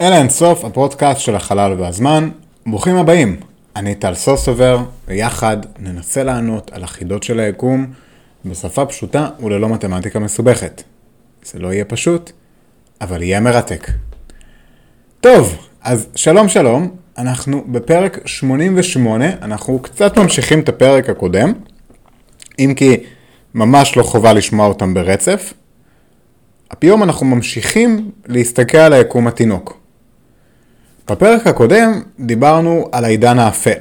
אל האינסוף, הפודקאסט של החלל והזמן. ברוכים הבאים, אני טל סוסובר, ויחד ננסה לענות על החידות של היקום בשפה פשוטה וללא מתמטיקה מסובכת. זה לא יהיה פשוט, אבל יהיה מרתק. טוב, אז שלום שלום, אנחנו בפרק 88, אנחנו קצת ממשיכים את הפרק הקודם, אם כי ממש לא חובה לשמוע אותם ברצף. היום אנחנו ממשיכים להסתכל על היקום התינוק. בפרק הקודם דיברנו על העידן האפל.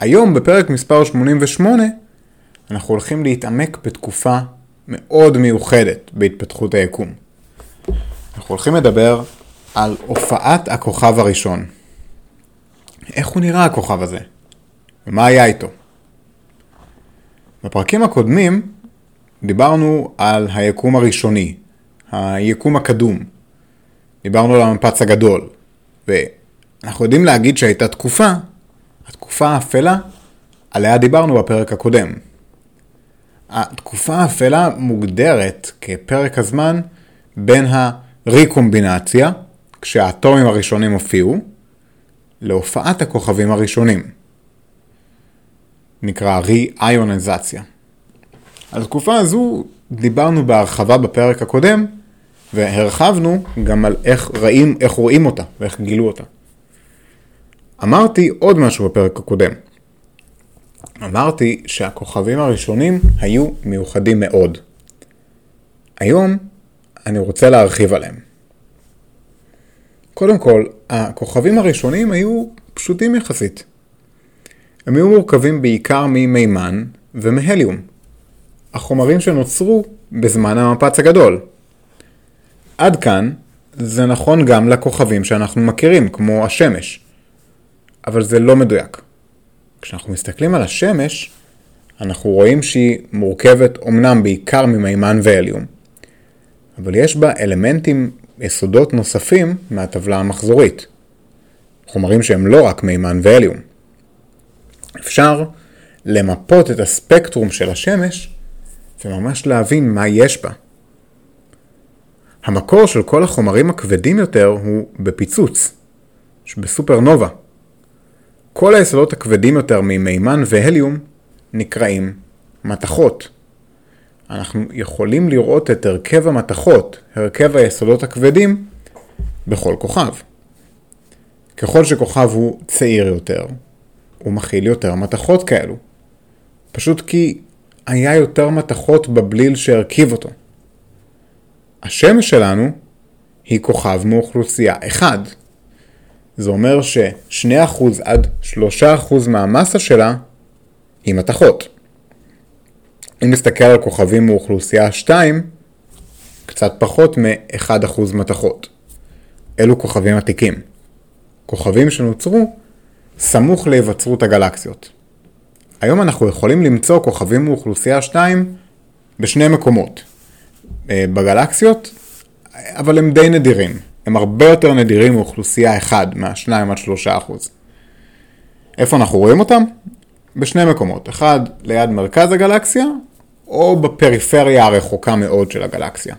היום בפרק מספר 88 אנחנו הולכים להתעמק בתקופה מאוד מיוחדת בהתפתחות היקום. אנחנו הולכים לדבר על הופעת הכוכב הראשון. איך הוא נראה הכוכב הזה? ומה היה איתו? בפרקים הקודמים דיברנו על היקום הראשוני, היקום הקדום. דיברנו על המפץ הגדול, ואנחנו יודעים להגיד שהייתה תקופה, התקופה האפלה, עליה דיברנו בפרק הקודם. התקופה האפלה מוגדרת כפרק הזמן בין הריקומבינציה, כשהאטומים הראשונים הופיעו, להופעת הכוכבים הראשונים. נקרא רי-איוניזציה. על התקופה הזו דיברנו בהרחבה בפרק הקודם, והרחבנו גם על איך, ראים, איך רואים אותה ואיך גילו אותה. אמרתי עוד משהו בפרק הקודם. אמרתי שהכוכבים הראשונים היו מיוחדים מאוד. היום אני רוצה להרחיב עליהם. קודם כל, הכוכבים הראשונים היו פשוטים יחסית. הם היו מורכבים בעיקר ממימן ומהליום. החומרים שנוצרו בזמן המפץ הגדול. עד כאן זה נכון גם לכוכבים שאנחנו מכירים, כמו השמש. אבל זה לא מדויק. כשאנחנו מסתכלים על השמש, אנחנו רואים שהיא מורכבת אומנם בעיקר ממימן והליום, אבל יש בה אלמנטים, יסודות נוספים מהטבלה המחזורית. חומרים שהם לא רק מימן והליום. אפשר למפות את הספקטרום של השמש וממש להבין מה יש בה. המקור של כל החומרים הכבדים יותר הוא בפיצוץ, שבסופרנובה. כל היסודות הכבדים יותר ממימן והליום נקראים מתכות. אנחנו יכולים לראות את הרכב המתכות, הרכב היסודות הכבדים, בכל כוכב. ככל שכוכב הוא צעיר יותר, הוא מכיל יותר מתכות כאלו. פשוט כי היה יותר מתכות בבליל שהרכיב אותו. השמש שלנו היא כוכב מאוכלוסייה 1. זה אומר ש-2% עד 3% מהמסה שלה היא מתכות. אם נסתכל על כוכבים מאוכלוסייה 2, קצת פחות מ-1% מתכות. אלו כוכבים עתיקים. כוכבים שנוצרו סמוך להיווצרות הגלקסיות. היום אנחנו יכולים למצוא כוכבים מאוכלוסייה 2 בשני מקומות. אה, בגלקסיות, אבל הם די נדירים. הם הרבה יותר נדירים מאוכלוסייה 1, מה-2 עד 3 אחוז. איפה אנחנו רואים אותם? בשני מקומות. אחד ליד מרכז הגלקסיה, או בפריפריה הרחוקה מאוד של הגלקסיה.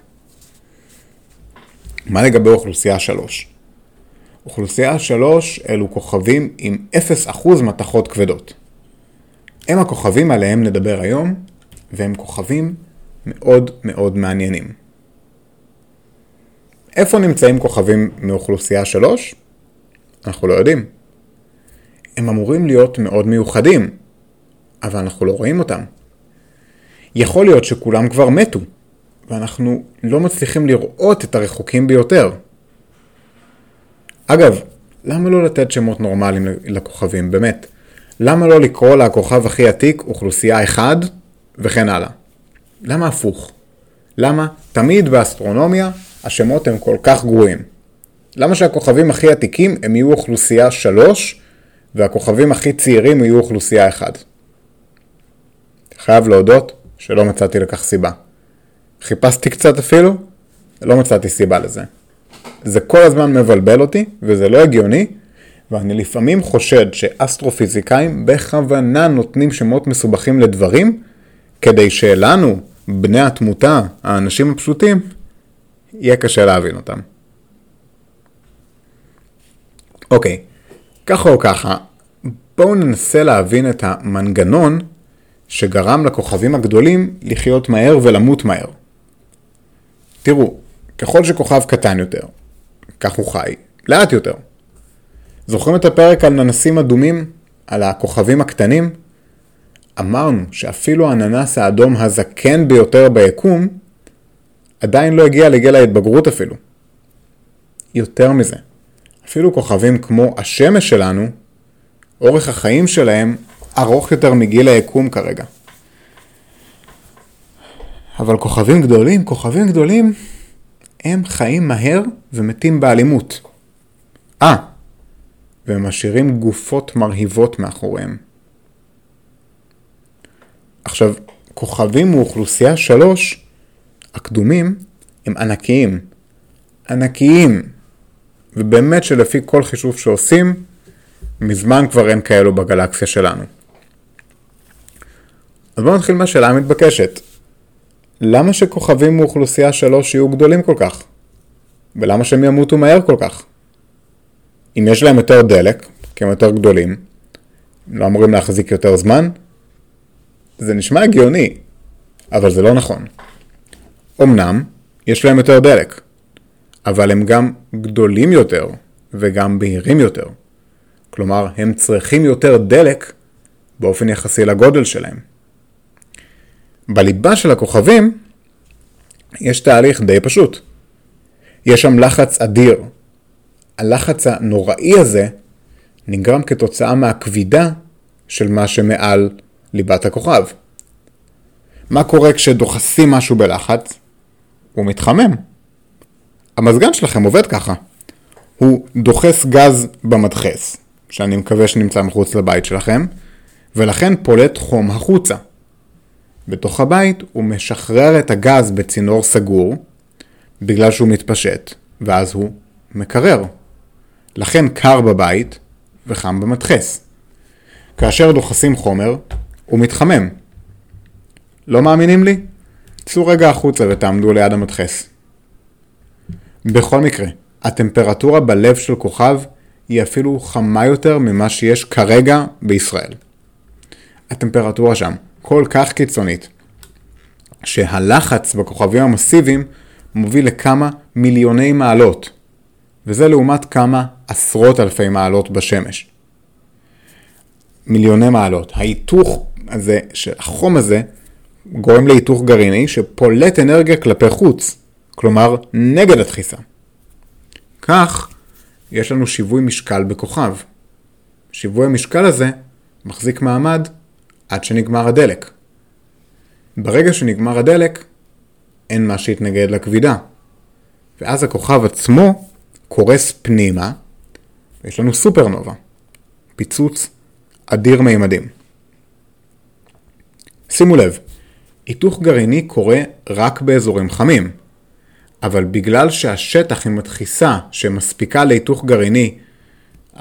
מה לגבי אוכלוסייה 3? אוכלוסייה 3 אלו כוכבים עם 0% מתכות כבדות. הם הכוכבים עליהם נדבר היום, והם כוכבים מאוד מאוד מעניינים. איפה נמצאים כוכבים מאוכלוסייה 3? אנחנו לא יודעים. הם אמורים להיות מאוד מיוחדים, אבל אנחנו לא רואים אותם. יכול להיות שכולם כבר מתו, ואנחנו לא מצליחים לראות את הרחוקים ביותר. אגב, למה לא לתת שמות נורמליים לכוכבים, באמת? למה לא לקרוא לכוכב הכי עתיק אוכלוסייה 1 וכן הלאה? למה הפוך? למה תמיד באסטרונומיה השמות הם כל כך גרועים? למה שהכוכבים הכי עתיקים הם יהיו אוכלוסייה 3 והכוכבים הכי צעירים יהיו אוכלוסייה 1? חייב להודות שלא מצאתי לכך סיבה. חיפשתי קצת אפילו, לא מצאתי סיבה לזה. זה כל הזמן מבלבל אותי, וזה לא הגיוני, ואני לפעמים חושד שאסטרופיזיקאים בכוונה נותנים שמות מסובכים לדברים, כדי שלנו, בני התמותה, האנשים הפשוטים, יהיה קשה להבין אותם. אוקיי, ככה או ככה, בואו ננסה להבין את המנגנון שגרם לכוכבים הגדולים לחיות מהר ולמות מהר. תראו, ככל שכוכב קטן יותר, כך הוא חי, לאט יותר. זוכרים את הפרק על ננסים אדומים? על הכוכבים הקטנים? אמרנו שאפילו הננס האדום הזקן ביותר ביקום עדיין לא הגיע לגיל ההתבגרות אפילו. יותר מזה, אפילו כוכבים כמו השמש שלנו, אורך החיים שלהם ארוך יותר מגיל היקום כרגע. אבל כוכבים גדולים, כוכבים גדולים, הם חיים מהר ומתים באלימות. אה, והם משאירים גופות מרהיבות מאחוריהם. עכשיו, כוכבים מאוכלוסייה שלוש, הקדומים, הם ענקיים. ענקיים. ובאמת שלפי כל חישוב שעושים, מזמן כבר אין כאלו בגלקסיה שלנו. אז בואו נתחיל מהשאלה המתבקשת. למה שכוכבים מאוכלוסייה שלוש יהיו גדולים כל כך? ולמה שהם ימותו מהר כל כך? אם יש להם יותר דלק, כי הם יותר גדולים, הם לא אמורים להחזיק יותר זמן? זה נשמע הגיוני, אבל זה לא נכון. אמנם, יש להם יותר דלק, אבל הם גם גדולים יותר וגם בהירים יותר. כלומר, הם צריכים יותר דלק באופן יחסי לגודל שלהם. בליבה של הכוכבים יש תהליך די פשוט. יש שם לחץ אדיר. הלחץ הנוראי הזה נגרם כתוצאה מהכבידה של מה שמעל ליבת הכוכב. מה קורה כשדוחסים משהו בלחץ? הוא מתחמם. המזגן שלכם עובד ככה. הוא דוחס גז במדחס, שאני מקווה שנמצא מחוץ לבית שלכם, ולכן פולט חום החוצה. בתוך הבית הוא משחרר את הגז בצינור סגור, בגלל שהוא מתפשט, ואז הוא מקרר. לכן קר בבית וחם במדחס. כאשר דוחסים חומר, הוא מתחמם. לא מאמינים לי? צאו רגע החוצה ותעמדו ליד המדחס. בכל מקרה, הטמפרטורה בלב של כוכב היא אפילו חמה יותר ממה שיש כרגע בישראל. הטמפרטורה שם כל כך קיצונית, שהלחץ בכוכבים המסיביים מוביל לכמה מיליוני מעלות, וזה לעומת כמה עשרות אלפי מעלות בשמש. מיליוני מעלות. ההיתוך הזה, החום הזה, גורם להיתוך גרעיני שפולט אנרגיה כלפי חוץ, כלומר נגד הדחיסה. כך, יש לנו שיווי משקל בכוכב. שיווי המשקל הזה מחזיק מעמד עד שנגמר הדלק. ברגע שנגמר הדלק, אין מה שיתנגד לכבידה. ואז הכוכב עצמו קורס פנימה, ויש לנו סופרנובה. פיצוץ אדיר מימדים. שימו לב, היתוך גרעיני קורה רק באזורים חמים, אבל בגלל שהשטח עם הדחיסה שמספיקה להיתוך גרעיני,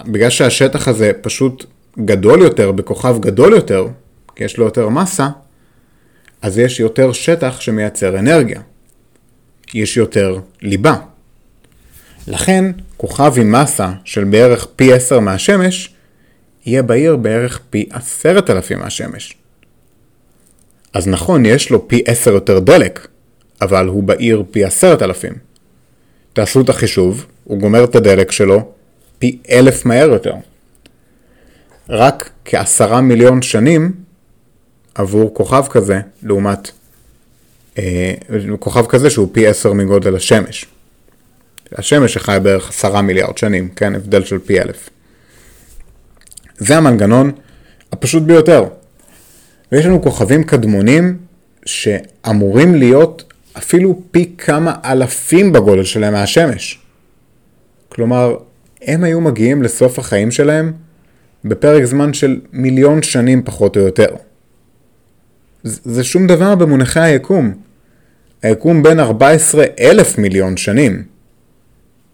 בגלל שהשטח הזה פשוט גדול יותר בכוכב גדול יותר, כי יש לו יותר מסה, אז יש יותר שטח שמייצר אנרגיה. יש יותר ליבה. לכן, כוכב עם מסה של בערך פי 10 מהשמש, יהיה בהיר בערך פי עשרת אלפים מהשמש. אז נכון, יש לו פי 10 יותר דלק, אבל הוא בהיר פי עשרת אלפים. תעשו את החישוב, הוא גומר את הדלק שלו פי אלף מהר יותר. רק כעשרה מיליון שנים עבור כוכב כזה, לעומת אה, כוכב כזה שהוא פי עשר מגודל השמש. השמש שחי בערך עשרה מיליארד שנים, כן? הבדל של פי אלף. זה המנגנון הפשוט ביותר. ויש לנו כוכבים קדמונים שאמורים להיות אפילו פי כמה אלפים בגודל שלהם מהשמש. כלומר, הם היו מגיעים לסוף החיים שלהם בפרק זמן של מיליון שנים פחות או יותר. זה שום דבר במונחי היקום. היקום בין 14 אלף מיליון שנים.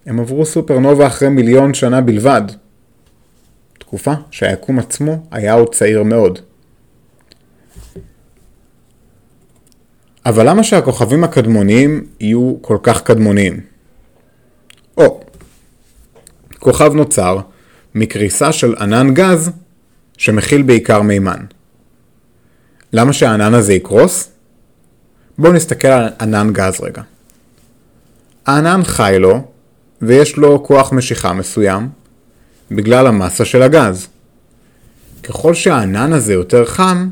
הם עברו סופרנובה אחרי מיליון שנה בלבד. תקופה שהיקום עצמו היה עוד צעיר מאוד. אבל למה שהכוכבים הקדמוניים יהיו כל כך קדמוניים? או, כוכב נוצר מקריסה של ענן גז שמכיל בעיקר מימן. למה שהענן הזה יקרוס? בואו נסתכל על ענן גז רגע. הענן חי לו, ויש לו כוח משיכה מסוים, בגלל המסה של הגז. ככל שהענן הזה יותר חם,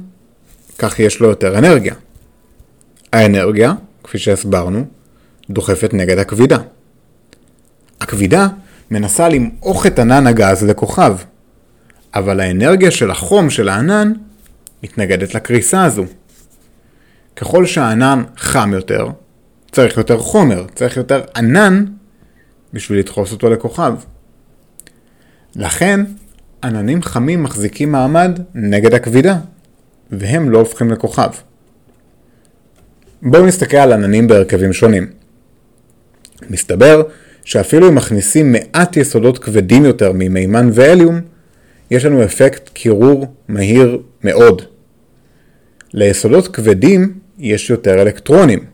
כך יש לו יותר אנרגיה. האנרגיה, כפי שהסברנו, דוחפת נגד הכבידה. הכבידה מנסה למעוך את ענן הגז לכוכב, אבל האנרגיה של החום של הענן מתנגדת לקריסה הזו. ככל שהענן חם יותר, צריך יותר חומר, צריך יותר ענן בשביל לדחוס אותו לכוכב. לכן, עננים חמים מחזיקים מעמד נגד הכבידה, והם לא הופכים לכוכב. בואו נסתכל על עננים בהרכבים שונים. מסתבר שאפילו אם מכניסים מעט יסודות כבדים יותר ממימן והליום, יש לנו אפקט קירור מהיר מאוד. ליסודות כבדים יש יותר אלקטרונים,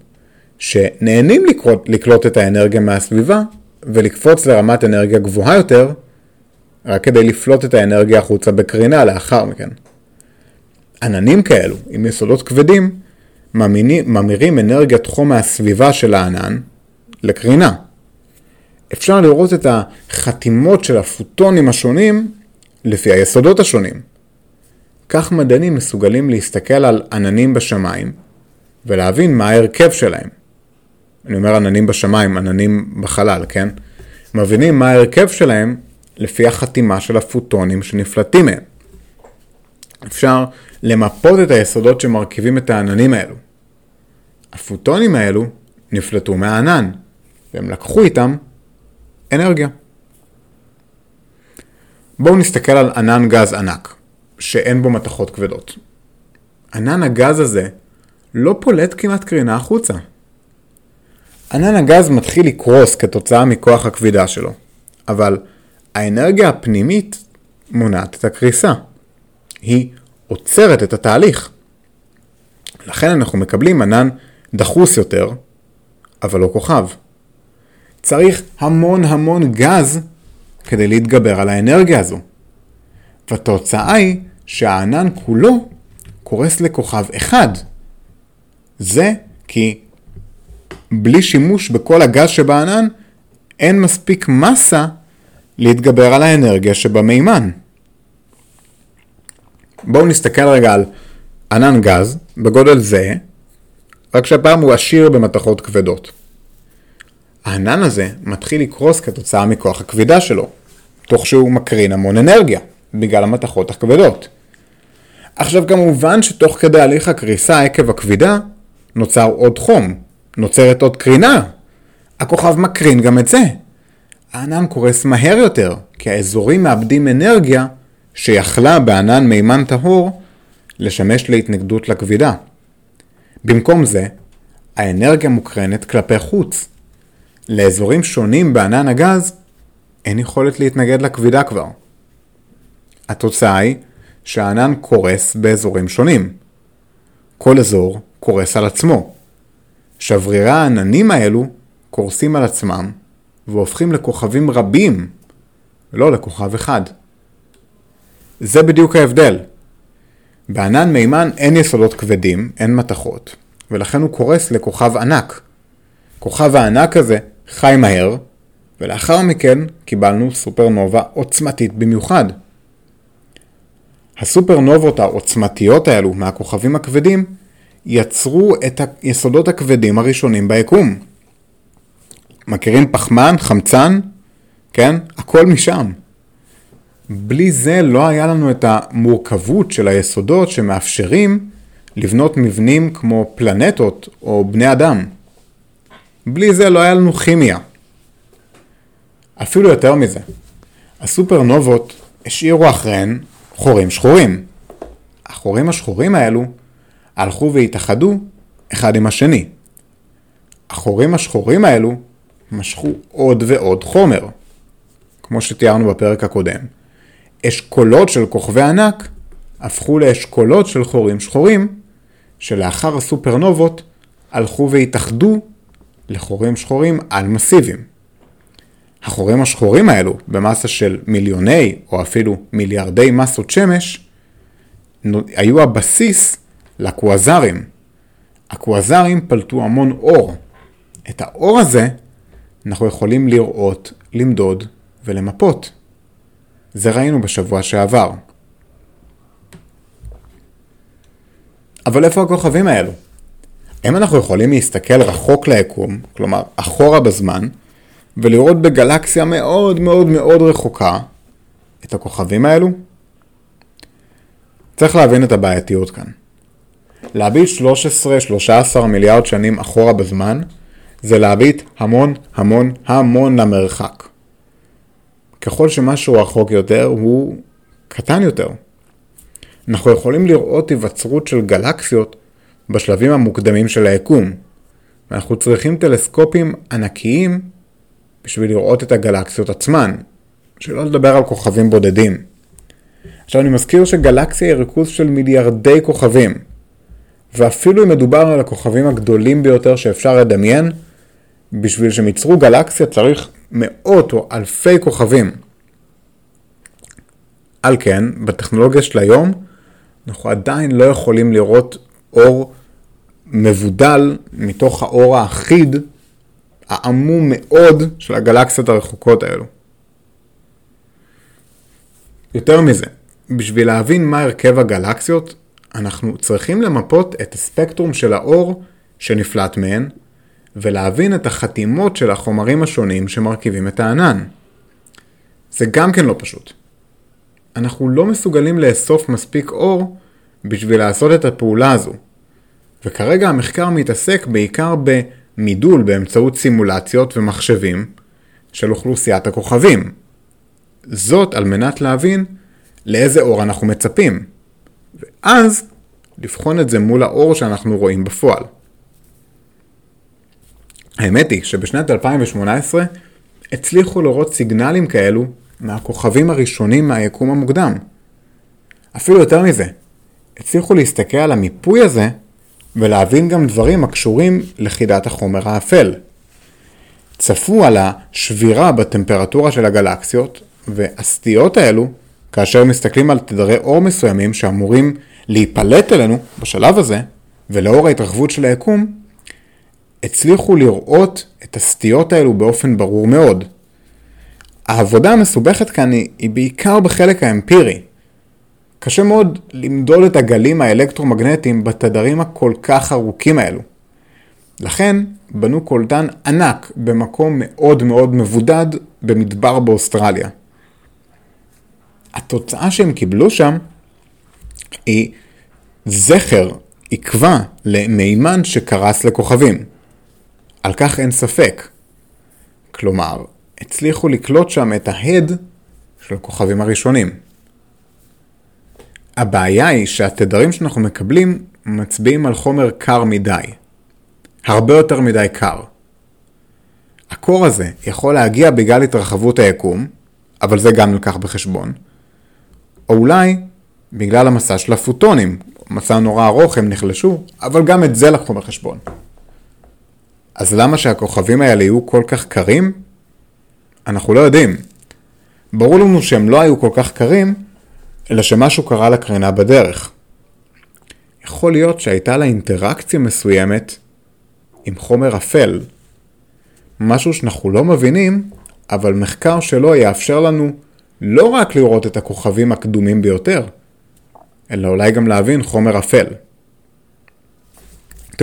שנהנים לקלוט, לקלוט את האנרגיה מהסביבה ולקפוץ לרמת אנרגיה גבוהה יותר, רק כדי לפלוט את האנרגיה החוצה בקרינה לאחר מכן. עננים כאלו, עם יסודות כבדים, ממירים אנרגיית חום מהסביבה של הענן לקרינה. אפשר לראות את החתימות של הפוטונים השונים לפי היסודות השונים. כך מדענים מסוגלים להסתכל על עננים בשמיים ולהבין מה ההרכב שלהם. אני אומר עננים בשמיים, עננים בחלל, כן? מבינים מה ההרכב שלהם לפי החתימה של הפוטונים שנפלטים מהם. אפשר למפות את היסודות שמרכיבים את העננים האלו. הפוטונים האלו נפלטו מהענן, והם לקחו איתם אנרגיה. בואו נסתכל על ענן גז ענק, שאין בו מתכות כבדות. ענן הגז הזה לא פולט כמעט קרינה החוצה. ענן הגז מתחיל לקרוס כתוצאה מכוח הכבידה שלו, אבל האנרגיה הפנימית מונעת את הקריסה. היא עוצרת את התהליך. לכן אנחנו מקבלים ענן דחוס יותר, אבל לא כוכב. צריך המון המון גז כדי להתגבר על האנרגיה הזו. והתוצאה היא שהענן כולו קורס לכוכב אחד. זה כי בלי שימוש בכל הגז שבענן, אין מספיק מסה להתגבר על האנרגיה שבמימן. בואו נסתכל רגע על ענן גז בגודל זה, רק שהפעם הוא עשיר במתכות כבדות. הענן הזה מתחיל לקרוס כתוצאה מכוח הכבידה שלו, תוך שהוא מקרין המון אנרגיה, בגלל המתכות הכבדות. עכשיו כמובן שתוך כדי הליך הקריסה עקב הכבידה, נוצר עוד חום, נוצרת עוד קרינה. הכוכב מקרין גם את זה. הענן קורס מהר יותר, כי האזורים מאבדים אנרגיה שיכלה בענן מימן טהור לשמש להתנגדות לכבידה. במקום זה, האנרגיה מוקרנת כלפי חוץ. לאזורים שונים בענן הגז אין יכולת להתנגד לכבידה כבר. התוצאה היא שהענן קורס באזורים שונים. כל אזור קורס על עצמו. שברירי העננים האלו קורסים על עצמם והופכים לכוכבים רבים, לא לכוכב אחד. זה בדיוק ההבדל. בענן מימן אין יסודות כבדים, אין מתכות, ולכן הוא קורס לכוכב ענק. כוכב הענק הזה חי מהר, ולאחר מכן קיבלנו סופרנובה עוצמתית במיוחד. הסופרנובות העוצמתיות האלו מהכוכבים הכבדים יצרו את היסודות הכבדים הראשונים ביקום. מכירים פחמן, חמצן, כן? הכל משם. בלי זה לא היה לנו את המורכבות של היסודות שמאפשרים לבנות מבנים כמו פלנטות או בני אדם. בלי זה לא היה לנו כימיה. אפילו יותר מזה, הסופרנובות השאירו אחריהן חורים שחורים. החורים השחורים האלו הלכו והתאחדו אחד עם השני. החורים השחורים האלו משכו עוד ועוד חומר. כמו שתיארנו בפרק הקודם, אשכולות של כוכבי ענק הפכו לאשכולות של חורים שחורים, שלאחר הסופרנובות הלכו והתאחדו לחורים שחורים על מסיביים. החורים השחורים האלו, במסה של מיליוני או אפילו מיליארדי מסות שמש, היו הבסיס לקוואזרים. הקוואזרים פלטו המון אור. את האור הזה אנחנו יכולים לראות, למדוד ולמפות. זה ראינו בשבוע שעבר. אבל איפה הכוכבים האלו? האם אנחנו יכולים להסתכל רחוק ליקום, כלומר אחורה בזמן, ולראות בגלקסיה מאוד מאוד מאוד רחוקה את הכוכבים האלו? צריך להבין את הבעייתיות כאן. להביט 13-13 מיליארד שנים אחורה בזמן, זה להביט המון המון המון למרחק. ככל שמשהו רחוק יותר, הוא קטן יותר. אנחנו יכולים לראות היווצרות של גלקסיות בשלבים המוקדמים של היקום, ואנחנו צריכים טלסקופים ענקיים בשביל לראות את הגלקסיות עצמן, שלא לדבר על כוכבים בודדים. עכשיו אני מזכיר שגלקסיה היא ריכוז של מיליארדי כוכבים, ואפילו אם מדובר על הכוכבים הגדולים ביותר שאפשר לדמיין, בשביל שהם ייצרו גלקסיה צריך מאות או אלפי כוכבים. על כן, בטכנולוגיה של היום, אנחנו עדיין לא יכולים לראות אור מבודל מתוך האור האחיד, העמום מאוד של הגלקסיות הרחוקות האלו. יותר מזה, בשביל להבין מה הרכב הגלקסיות, אנחנו צריכים למפות את הספקטרום של האור שנפלט מהן, ולהבין את החתימות של החומרים השונים שמרכיבים את הענן. זה גם כן לא פשוט. אנחנו לא מסוגלים לאסוף מספיק אור בשביל לעשות את הפעולה הזו. וכרגע המחקר מתעסק בעיקר במידול באמצעות סימולציות ומחשבים של אוכלוסיית הכוכבים. זאת על מנת להבין לאיזה אור אנחנו מצפים, ואז לבחון את זה מול האור שאנחנו רואים בפועל. האמת היא שבשנת 2018 הצליחו לראות סיגנלים כאלו מהכוכבים הראשונים מהיקום המוקדם. אפילו יותר מזה, הצליחו להסתכל על המיפוי הזה ולהבין גם דברים הקשורים לחידת החומר האפל. צפו על השבירה בטמפרטורה של הגלקסיות, והסטיות האלו, כאשר מסתכלים על תדרי אור מסוימים שאמורים להיפלט אלינו בשלב הזה, ולאור ההתרחבות של היקום, הצליחו לראות את הסטיות האלו באופן ברור מאוד. העבודה המסובכת כאן היא, היא בעיקר בחלק האמפירי. קשה מאוד למדוד את הגלים האלקטרומגנטיים בתדרים הכל כך ארוכים האלו. לכן בנו קולטן ענק במקום מאוד מאוד מבודד במדבר באוסטרליה. התוצאה שהם קיבלו שם היא זכר, עקבה למימן שקרס לכוכבים. על כך אין ספק. כלומר, הצליחו לקלוט שם את ההד של הכוכבים הראשונים. הבעיה היא שהתדרים שאנחנו מקבלים מצביעים על חומר קר מדי. הרבה יותר מדי קר. הקור הזה יכול להגיע בגלל התרחבות היקום, אבל זה גם נלקח בחשבון, או אולי בגלל המסע של הפוטונים, מסע נורא ארוך הם נחלשו, אבל גם את זה לקחו בחשבון. אז למה שהכוכבים האלה יהיו כל כך קרים? אנחנו לא יודעים. ברור לנו שהם לא היו כל כך קרים, אלא שמשהו קרה לקרינה בדרך. יכול להיות שהייתה לה אינטראקציה מסוימת עם חומר אפל. משהו שאנחנו לא מבינים, אבל מחקר שלו יאפשר לנו לא רק לראות את הכוכבים הקדומים ביותר, אלא אולי גם להבין חומר אפל.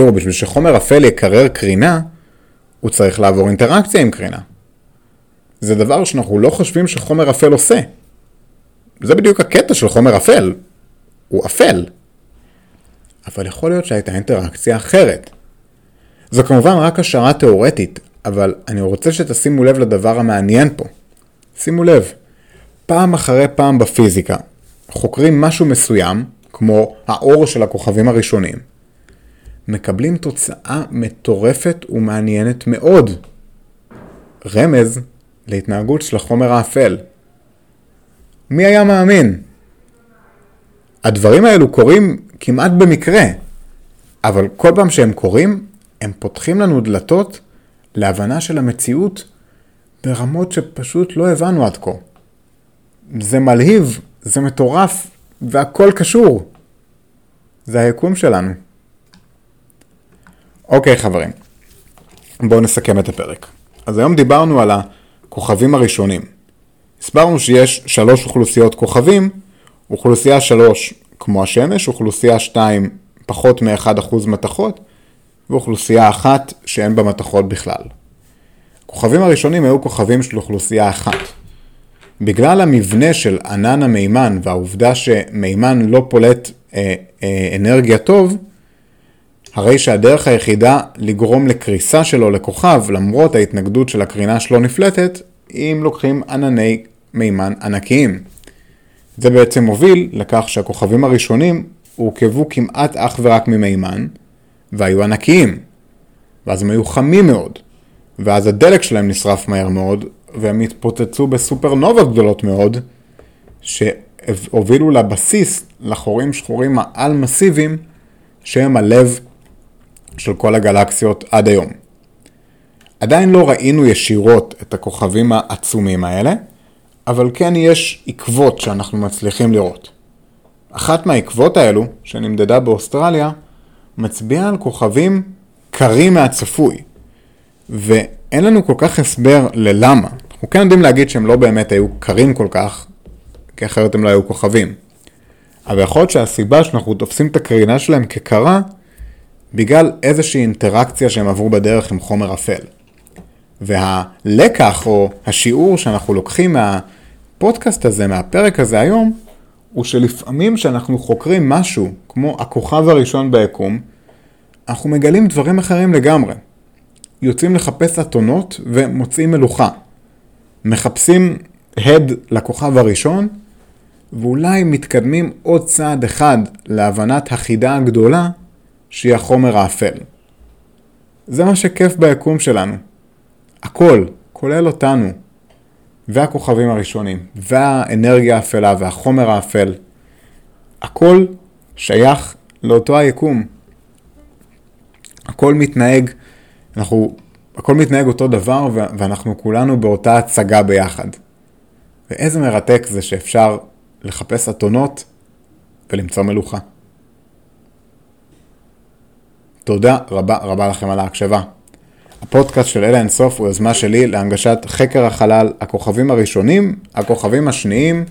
תראו, בשביל שחומר אפל יקרר קרינה, הוא צריך לעבור אינטראקציה עם קרינה. זה דבר שאנחנו לא חושבים שחומר אפל עושה. זה בדיוק הקטע של חומר אפל. הוא אפל. אבל יכול להיות שהייתה אינטראקציה אחרת. זו כמובן רק השערה תאורטית, אבל אני רוצה שתשימו לב לדבר המעניין פה. שימו לב, פעם אחרי פעם בפיזיקה, חוקרים משהו מסוים, כמו האור של הכוכבים הראשונים, מקבלים תוצאה מטורפת ומעניינת מאוד. רמז להתנהגות של החומר האפל. מי היה מאמין? הדברים האלו קורים כמעט במקרה, אבל כל פעם שהם קורים, הם פותחים לנו דלתות להבנה של המציאות ברמות שפשוט לא הבנו עד כה. זה מלהיב, זה מטורף, והכל קשור. זה היקום שלנו. אוקיי חברים, בואו נסכם את הפרק. אז היום דיברנו על הכוכבים הראשונים. הסברנו שיש שלוש אוכלוסיות כוכבים, אוכלוסייה שלוש כמו השמש, אוכלוסייה שתיים פחות מ-1% מתכות, ואוכלוסייה אחת שאין בה מתכות בכלל. הכוכבים הראשונים היו כוכבים של אוכלוסייה אחת. בגלל המבנה של ענן המימן והעובדה שמימן לא פולט אה, אה, אנרגיה טוב, הרי שהדרך היחידה לגרום לקריסה שלו לכוכב, למרות ההתנגדות של הקרינה שלו נפלטת, אם לוקחים ענני מימן ענקיים. זה בעצם מוביל לכך שהכוכבים הראשונים הורכבו כמעט אך ורק ממימן, והיו ענקיים. ואז הם היו חמים מאוד. ואז הדלק שלהם נשרף מהר מאוד, והם התפוצצו בסופרנובות גדולות מאוד, שהובילו לבסיס לחורים שחורים העל-מסיביים, שהם הלב של כל הגלקסיות עד היום. עדיין לא ראינו ישירות את הכוכבים העצומים האלה, אבל כן יש עקבות שאנחנו מצליחים לראות. אחת מהעקבות האלו, שנמדדה באוסטרליה, מצביעה על כוכבים קרים מהצפוי. ואין לנו כל כך הסבר ללמה. אנחנו כן יודעים להגיד שהם לא באמת היו קרים כל כך, כי אחרת הם לא היו כוכבים. אבל יכול להיות שהסיבה שאנחנו תופסים את הקרינה שלהם כקרה, בגלל איזושהי אינטראקציה שהם עברו בדרך עם חומר אפל. והלקח או השיעור שאנחנו לוקחים מהפודקאסט הזה, מהפרק הזה היום, הוא שלפעמים כשאנחנו חוקרים משהו, כמו הכוכב הראשון ביקום, אנחנו מגלים דברים אחרים לגמרי. יוצאים לחפש אתונות ומוצאים מלוכה. מחפשים הד לכוכב הראשון, ואולי מתקדמים עוד צעד אחד להבנת החידה הגדולה, שהיא החומר האפל. זה מה שכיף ביקום שלנו. הכל, כולל אותנו, והכוכבים הראשונים, והאנרגיה האפלה והחומר האפל, הכל שייך לאותו היקום. הכל מתנהג, אנחנו, הכל מתנהג אותו דבר ואנחנו כולנו באותה הצגה ביחד. ואיזה מרתק זה שאפשר לחפש אתונות ולמצוא מלוכה. תודה רבה רבה לכם על ההקשבה. הפודקאסט של אלה אינסוף הוא יוזמה שלי להנגשת חקר החלל, הכוכבים הראשונים, הכוכבים השניים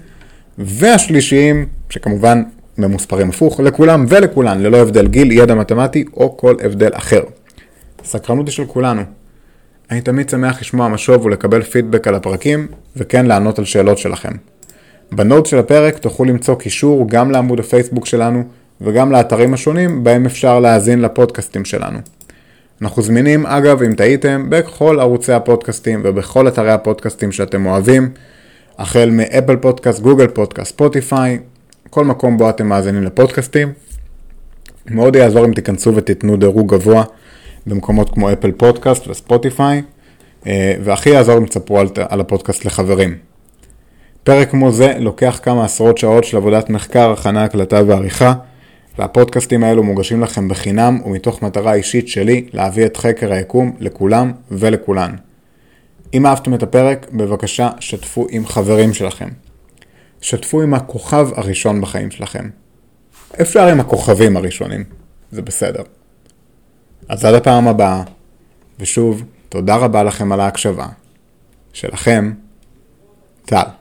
והשלישיים, שכמובן ממוספרים הפוך, לכולם ולכולן, ללא הבדל גיל, ידע מתמטי או כל הבדל אחר. סקרנות היא של כולנו. אני תמיד שמח לשמוע משוב ולקבל פידבק על הפרקים, וכן לענות על שאלות שלכם. ב note של הפרק תוכלו למצוא קישור גם לעמוד הפייסבוק שלנו וגם לאתרים השונים בהם אפשר להאזין לפודקאסטים שלנו. אנחנו זמינים, אגב, אם תהיתם, בכל ערוצי הפודקאסטים ובכל אתרי הפודקאסטים שאתם אוהבים, החל מ Apple Podcast, Google Podcast, Spotify, כל מקום בו אתם מאזינים לפודקאסטים. מאוד יעזור אם תיכנסו ותיתנו דירוג גבוה במקומות כמו Apple Podcast ו Spotify, והכי יעזור אם תספרו על הפודקאסט לחברים. פרק כמו זה לוקח כמה עשרות שעות של עבודת מחקר, הכנה, הקלטה ועריכה. והפודקאסטים האלו מוגשים לכם בחינם ומתוך מטרה אישית שלי להביא את חקר היקום לכולם ולכולן. אם אהבתם את הפרק, בבקשה שתפו עם חברים שלכם. שתפו עם הכוכב הראשון בחיים שלכם. אפשר עם הכוכבים הראשונים, זה בסדר. אז עד הפעם הבאה, ושוב, תודה רבה לכם על ההקשבה. שלכם, טל.